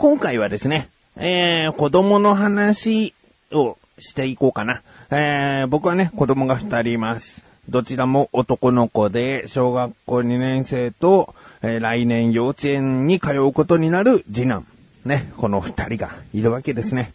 今回はですね、えー、子供の話をしていこうかな。えー、僕はね、子供が二人います。どちらも男の子で、小学校2年生と、えー来年幼稚園に通うことになる次男。ね、この二人がいるわけですね。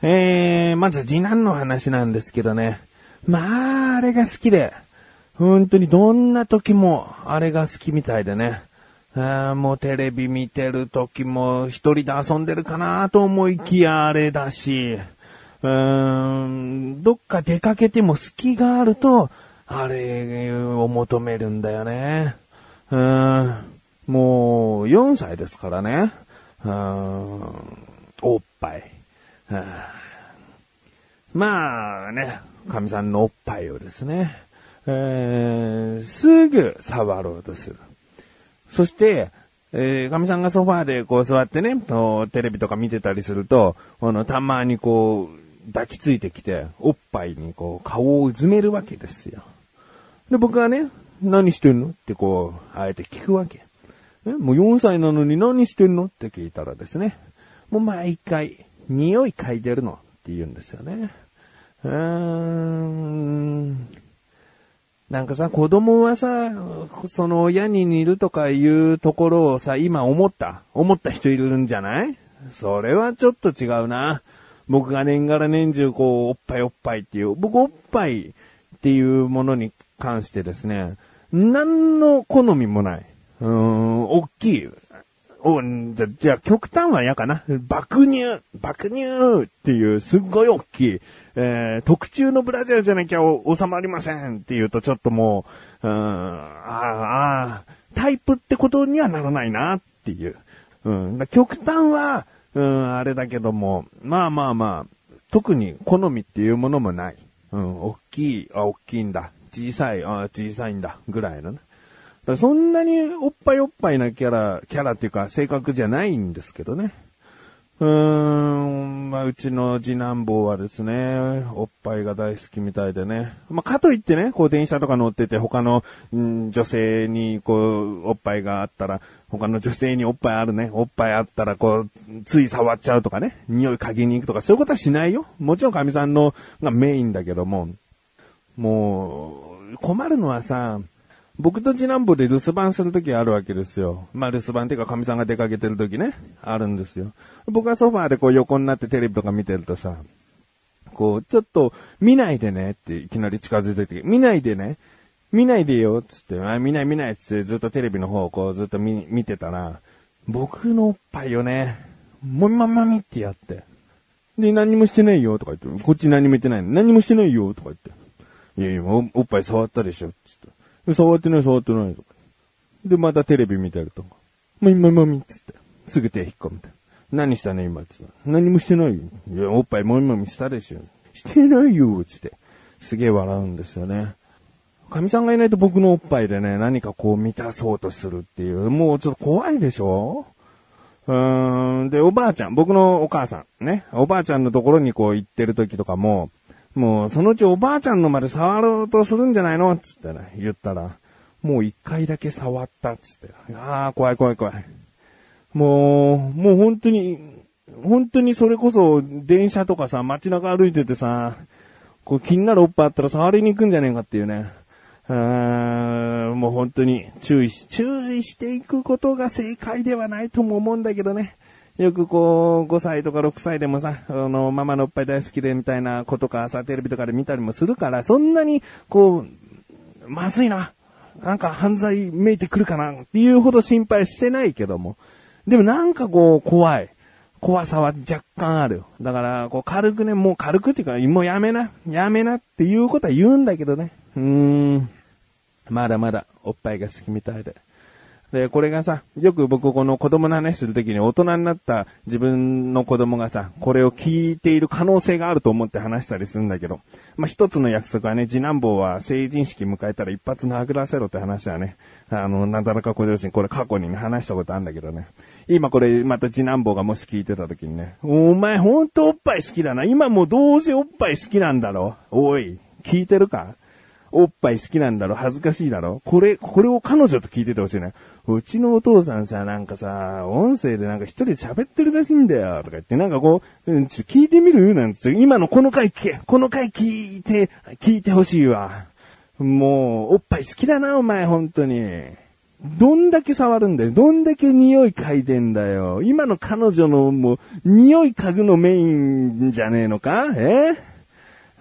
えー、まず次男の話なんですけどね。まあ、あれが好きで、本当にどんな時もあれが好きみたいでね。あもうテレビ見てる時も一人で遊んでるかなと思いきやあれだし、うーん、どっか出かけても隙があると、あれを求めるんだよね。うーん、もう4歳ですからね。うーん、おっぱい。まあね、神さんのおっぱいをですね、えー、すぐ触ろうとする。そして、えー、神さんがソファーでこう座ってね、テレビとか見てたりすると、あの、たまにこう、抱きついてきて、おっぱいにこう、顔をうずめるわけですよ。で、僕はね、何してんのってこう、あえて聞くわけ。えもう4歳なのに何してんのって聞いたらですね、もう毎回、匂い嗅いでるのって言うんですよね。うーん。なんかさ、子供はさ、その親に似るとかいうところをさ、今思った？思った人いるんじゃない？それはちょっと違うな。僕が年がら年中こう、おっぱいおっぱいっていう、僕おっぱいっていうものに関してですね、何の好みもない。うーん、大きい。お、じゃ、じゃ極端は嫌かな。爆乳、爆乳っていうすっごい大きい、えー、特注のブラジャーじゃなきゃ収まりませんっていうとちょっともう、うん、ああ、タイプってことにはならないなっていう。うん、極端は、うん、あれだけども、まあまあまあ、特に好みっていうものもない。うん、大きい、あ、大きいんだ。小さい、あ、小さいんだ。ぐらいのね。だそんなにおっぱいおっぱいなキャラ、キャラっていうか性格じゃないんですけどね。うーん、まあ、うちの次男坊はですね、おっぱいが大好きみたいでね。まあ、かといってね、こう電車とか乗ってて他の、ん女性にこう、おっぱいがあったら、他の女性におっぱいあるね、おっぱいあったらこう、つい触っちゃうとかね、匂い嗅ぎに行くとかそういうことはしないよ。もちろん神さんのがメインだけども、もう、困るのはさ、僕と次男坊で留守番するときあるわけですよ。まあ留守番っていうか神さんが出かけてるときね、あるんですよ。僕はソファーでこう横になってテレビとか見てるとさ、こう、ちょっと見ないでねっていきなり近づいてて、見ないでね、見ないでよっつって、あ見ない見ないっつってずっとテレビの方をこうずっと見見てたら、僕のおっぱいをね、もみまみまみってやって、で、何もしてないよとか言って、こっち何も言ってないの。何もしてないよとか言って。いやいや、おっぱい触ったでしょっつって。で触ってない触ってないとか。で、またテレビ見てると。もみまみまみっつって。すぐ手引っ込めて。何したね今っつって。何もしてないよ。いや、おっぱいもみもみしたでしょ。してないよつって。すげえ笑うんですよね。神さんがいないと僕のおっぱいでね、何かこう満たそうとするっていう、もうちょっと怖いでしょうーん。で、おばあちゃん、僕のお母さん、ね、おばあちゃんのところにこう行ってる時とかも、もうそのうちおばあちゃんのまで触ろうとするんじゃないのつってね、言ったら、もう一回だけ触ったっつって。ああ、怖い怖い怖い。もう、もう本当に、本当にそれこそ電車とかさ、街中歩いててさ、こう気になるおっぱいあったら触りに行くんじゃねえかっていうね。うーんもう本当に注意し、注意していくことが正解ではないとも思うんだけどね。よくこう、5歳とか6歳でもさ、あの、ママのおっぱい大好きでみたいなことかさ、テレビとかで見たりもするから、そんなに、こう、まずいな。なんか犯罪めいてくるかなっていうほど心配してないけども。でもなんかこう、怖い。怖さは若干ある。だから、こう軽くね、もう軽くっていうか、もうやめな、やめなっていうことは言うんだけどね。うーん。まだまだおっぱいが好きみたいで。で、これがさ、よく僕この子供の話するときに大人になった自分の子供がさ、これを聞いている可能性があると思って話したりするんだけど、まあ、一つの約束はね、次男坊は成人式迎えたら一発殴らせろって話はね、あの、なんだらか小上司にこれ過去にね、話したことあるんだけどね。今これまた次男坊がもし聞いてた時にね、お前ほんとおっぱい好きだな。今もうどうせおっぱい好きなんだろおい、聞いてるか？おっぱい好きなんだろ？恥ずかしいだろ？これ、これを彼女と聞いててほしいね。うちのお父さんさ、なんかさ、音声でなんか一人で喋ってるらしいんだよ、とか言って、なんかこう、うん、ちょ聞いてみる？なんつって、今のこの回聞け、この回聞いて、聞いてほしいわ。もう、おっぱい好きだな、お前、本当に。どんだけ触るんだよ。どんだけ匂い嗅いでんだよ。今の彼女のもう、匂い嗅ぐのメインじゃねえのか？え？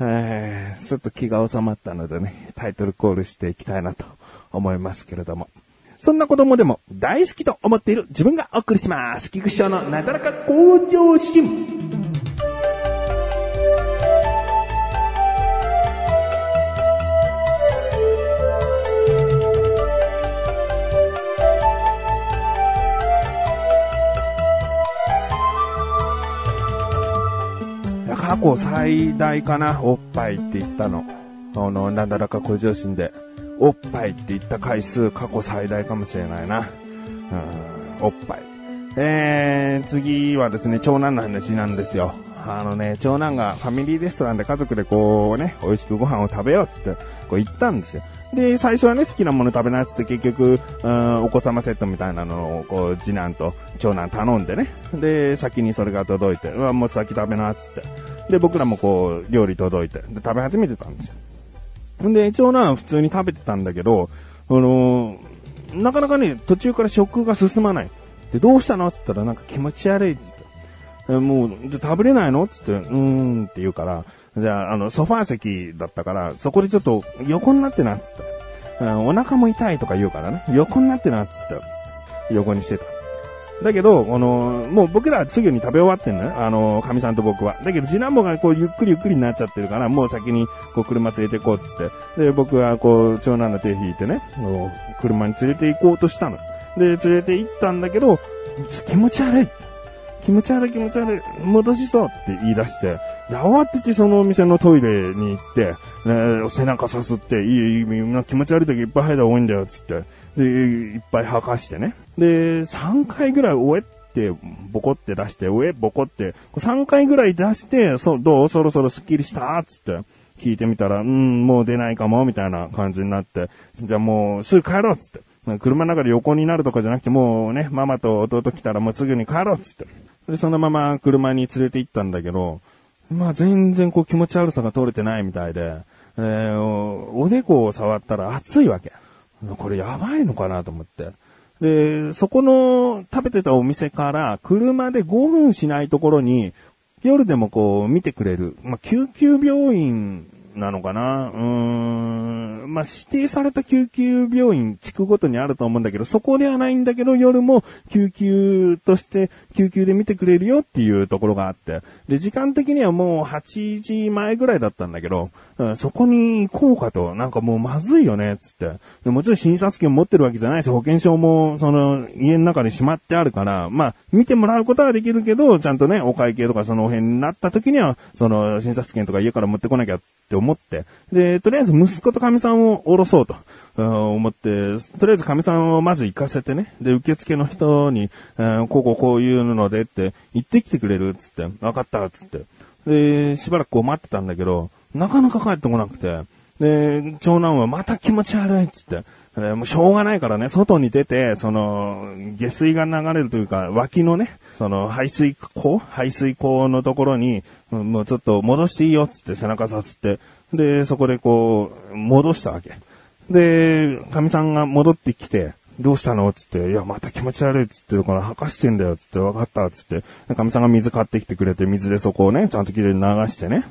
えちょっと気が収まったのでね、タイトルコールしていきたいなと思いますけれども。そんな子供でも大好きと思っている自分がお送りします。菊師匠のなだらか向上心。過去最大かな、おっぱいって言ったの。あの、なんだらか向上心で。おっぱいって言った回数過去最大かもしれないな。うん、おっぱい。えー、次はですね、長男の話なんですよ。あのね、長男がファミリーレストランで家族でこうね、美味しくご飯を食べようっつって、こう行ったんですよ。で、最初はね、好きなもの食べないっつって結局、うん、お子様セットみたいなのを、こう、次男と長男頼んでね。で、先にそれが届いて、うわ、もう先食べなっつって。で、僕らもこう、料理届いて、で、食べ始めてたんですよ。んで、長男は普通に食べてたんだけど、あのー、なかなかね、途中から食が進まない。で、どうしたの？っつったら、なんか気持ち悪いっつって。もう、じゃ食べれないの？っつって、うーんって言うから、じゃあ、あの、ソファー席だったから、そこでちょっと横になってなっつって。お腹も痛いとか言うからね、横になってなっつって。横にしてた。だけど、あの、もう僕らはすぐに食べ終わってんのよ。あの、神さんと僕は。だけど、次男坊がこう、ゆっくりゆっくりになっちゃってるから、もう先に、こう、車連れて行こうっつって。で、僕はこう、長男の手引いてね、車に連れて行こうとしたの。で、連れて行ったんだけど、気持ち悪い。気持ち悪い気持ち悪い。戻しそうって言い出して、で、慌ててそのお店のトイレに行って、ね、背中さすって、いい、いい、気持ち悪い時いっぱい吐いた方が多いんだよ、つって。で、いっぱい吐かしてね。で、3回ぐらいおえって、ボコって出して、おえ、ボコって、3回ぐらい出して、そう、どう？そろそろスッキリしたつって、聞いてみたら、うん、もう出ないかも、みたいな感じになって、じゃあもう、すぐ帰ろう、つって。車の中で横になるとかじゃなくて、もうね、ママと弟来たらもうすぐに帰ろう、つって。で、そのまま車に連れて行ったんだけど、まあ全然こう気持ち悪さが取れてないみたいで、えー、おでこを触ったら熱いわけ。これやばいのかなと思って。で、そこの食べてたお店から車で5分しないところに夜でもこう見てくれる、まあ、救急病院なのかな？うーん。まあ、指定された救急病院、地区ごとにあると思うんだけど、そこではないんだけど、夜も救急として救急で見てくれるよっていうところがあって。で、時間的にはもう8時前ぐらいだったんだけど、そこに行こうかと、なんかもうまずいよね、つって。でもちろん診察券持ってるわけじゃないし、保険証も、その、家の中にしまってあるから、まあ、見てもらうことはできるけど、ちゃんとね、お会計とかその辺になった時には、その、診察券とか家から持ってこなきゃって思って、で、とりあえず息子と神さんを降ろそうと。思って、とりあえず神さんをまず行かせてね、で、受付の人に、こうこうこういうのでって言ってきてくれるっつって、分かったつって。で、しばらくこう待ってたんだけど、なかなか帰ってこなくて、で、長男はまた気持ち悪いっつって、もうしょうがないからね、外に出て、その、下水が流れるというか、脇のね、その、排水口排水口のところに、もうちょっと戻していいよっつって背中さすって、で、そこでこう、戻したわけ。で、神さんが戻ってきて、どうしたのっつって、いや、また気持ち悪いっつって、この、吐かしてんだよっつって、分かったっつって、かみさんが水買ってきてくれて、水でそこをね、ちゃんときれいに流してね、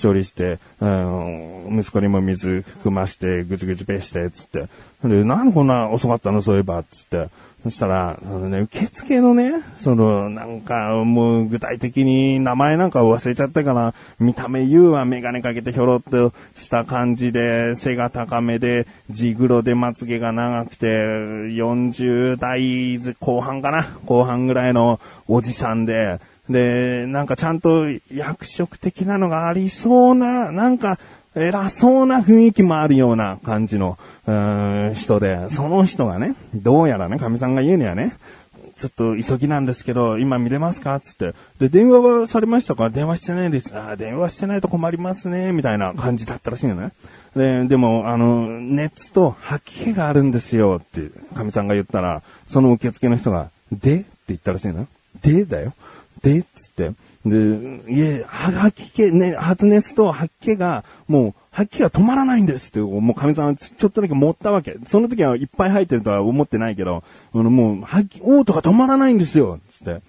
処理して、うん、息子にも水含まして、ぐちぐちぺして、つって。で、なんでこんな遅かったの？そういえば、つって。そしたら、そのね、受付のね、その、なんか、もう具体的に名前なんか忘れちゃったから、見た目言うはメガネかけてひょろっとした感じで、背が高めで、地黒でまつげが長くて、40代後半かな？後半ぐらいのおじさんで、で、なんかちゃんと役職的なのがありそうな、なんか、偉そうな雰囲気もあるような感じの、うーん人で、その人がね、どうやらね、神さんが言うにはね、ちょっと急ぎなんですけど、今見れますか？つって。で、電話はされましたか？電話してないです。あー電話してないと困りますね。みたいな感じだったらしいのね。で、でも、あの、熱と吐き気があるんですよって、神さんが言ったら、その受付の人が、で？って言ったらしいの。で？だよ。でっつって。で、いえ、は吐き気、ね、発熱と吐き気が、もう、吐き気が止まらないんですって、もう神さんちょっとだけ持ったわけ。その時はいっぱい吐いてるとは思ってないけど、あの、もう、吐き、嘔吐が止まらないんですよつって。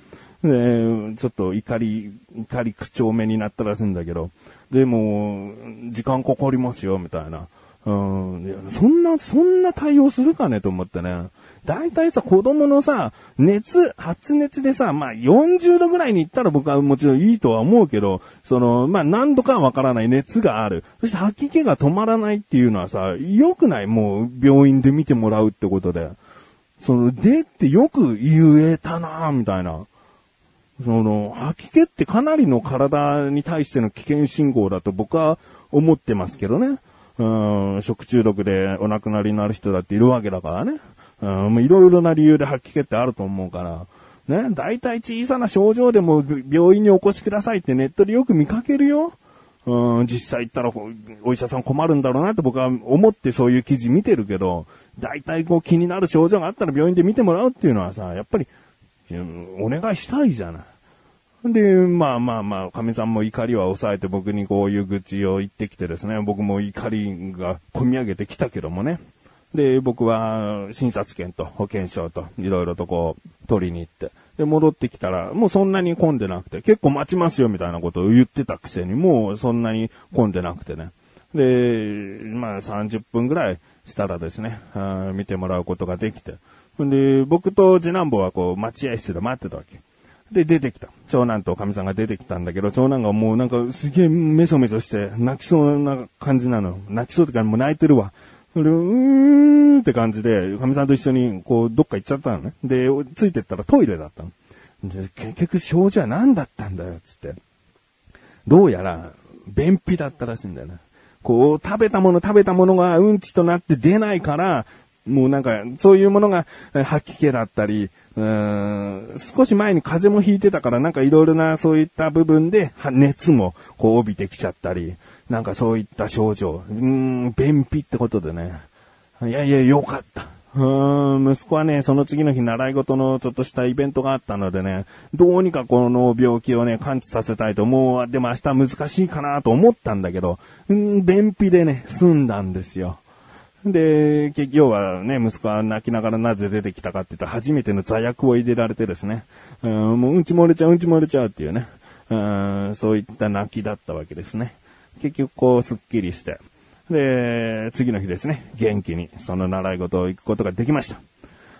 で、ちょっと怒り、怒り口調目になったらしいんだけど、でも、時間かかりますよ、みたいな。うん、そんな、そんな対応するかねと思ってね。大体さ、子供のさ、熱、発熱でさ、まあ40度ぐらいに行ったら僕はもちろんいいとは思うけど、その、まあ何度かわからない熱がある。そして吐き気が止まらないっていうのはさ、良くない？もう病院で見てもらうってことで。その、でってよく言えたなみたいな。その、吐き気ってかなりの体に対しての危険信号だと僕は思ってますけどね。うん、食中毒でお亡くなりになる人だっているわけだからね。うん、もういろいろな理由で吐き気ってあると思うから。ね、大体小さな症状でも病院にお越しくださいってネットでよく見かけるよ。うん、実際行ったらお医者さん困るんだろうなって僕は思ってそういう記事見てるけど、大体こう気になる症状があったら病院で見てもらうっていうのはさ、やっぱり、お願いしたいじゃない。で、まあまあまあ、神さんも怒りは抑えて僕にこういう愚痴を言ってきてですね、僕も怒りが込み上げてきたけどもね。で、僕は診察券と保険証といろいろとこう取りに行って。で、戻ってきたら、もうそんなに混んでなくて、結構待ちますよみたいなことを言ってたくせに、もうそんなに混んでなくてね。で、まあ30分ぐらいしたらですね、見てもらうことができて。んで、僕と次男坊はこう待合室で待ってたわけ。で、出てきた。長男と神さんが出てきたんだけど、長男がもうなんかすげえメソメソして泣きそうな感じなの。泣きそうってかもう泣いてるわ。それ、うーんって感じで、神さんと一緒にこうどっか行っちゃったのね。で、ついてったらトイレだったの。で結局症状は何だったんだよ、つって。どうやら、便秘だったらしいんだよね。こう、食べたもの食べたものがうんちとなって出ないから、もうなんか、そういうものが吐き気だったり、うーん少し前に風邪もひいてたから、なんかいろいろなそういった部分で、熱もこう帯びてきちゃったり、なんかそういった症状、うーん、便秘ってことでね。いやいや、よかった。うーん、息子はね、その次の日習い事のちょっとしたイベントがあったのでね、どうにかこの病気をね、感知させたいと思う。でも明日難しいかなと思ったんだけど、うん、便秘でね、済んだんですよ。で、結局はね、息子は泣きながらなぜ出てきたかって言ったら初めての座薬を入れられてですね、うん、もううんち漏れちゃう、うんち漏れちゃうっていうね、うん、そういった泣きだったわけですね。結局こう、すっきりして、で、次の日ですね、元気にその習い事を行くことができました。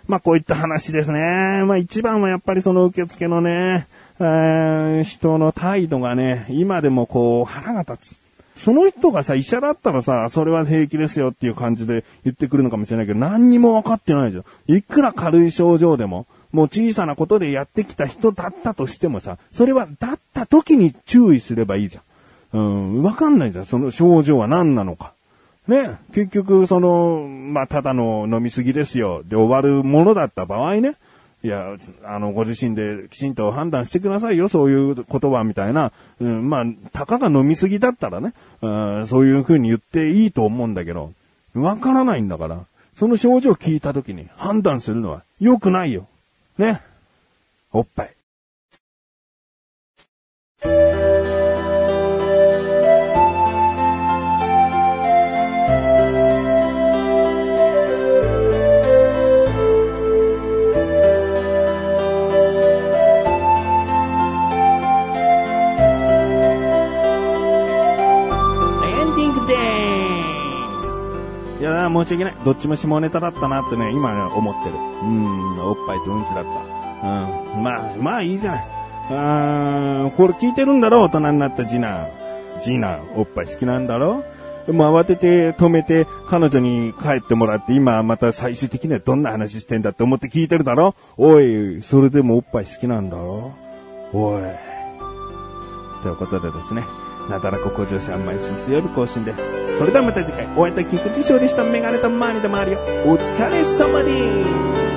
まあこういった話ですね。まあ一番はやっぱりその受付のね、えー人の態度がね、今でもこう腹が立つ。その人がさ、医者だったらさ、それは平気ですよっていう感じで言ってくるのかもしれないけど、何にも分かってないじゃん。いくら軽い症状でも、もう小さなことでやってきた人だったとしてもさ、それはだった時に注意すればいいじゃん。うん、分かんないじゃん、その症状は何なのか。ね、結局、その、まあ、ただの飲みすぎですよ、で終わるものだった場合ね、いや、あの、ご自身できちんと判断してくださいよ、そういう言葉、みたいな。うん、まあ、たかが飲みすぎだったらね、うん、そういう風に言っていいと思うんだけど、わからないんだから、その症状を聞いた時に判断するのは良くないよ。ね。おっぱい。す。いやー、申し訳ない。どっちも下ネタだったなってね、今、思ってる。うん、おっぱいとうんちだった。うん、まあ、まあいいじゃない。あーこれ聞いてるんだろ？大人になった次男。次男、おっぱい好きなんだろ？でも慌てて止めて彼女に帰ってもらって今また最終的にはどんな話してんだって思って聞いてるだろ？おい、それでもおっぱい好きなんだろ？おい。ということでですね、なだらこ向上心甘いすすよる更新です。それではまた次回、お会いいた菊池勝利したメガネとマーニでもあるよ。お疲れ様です。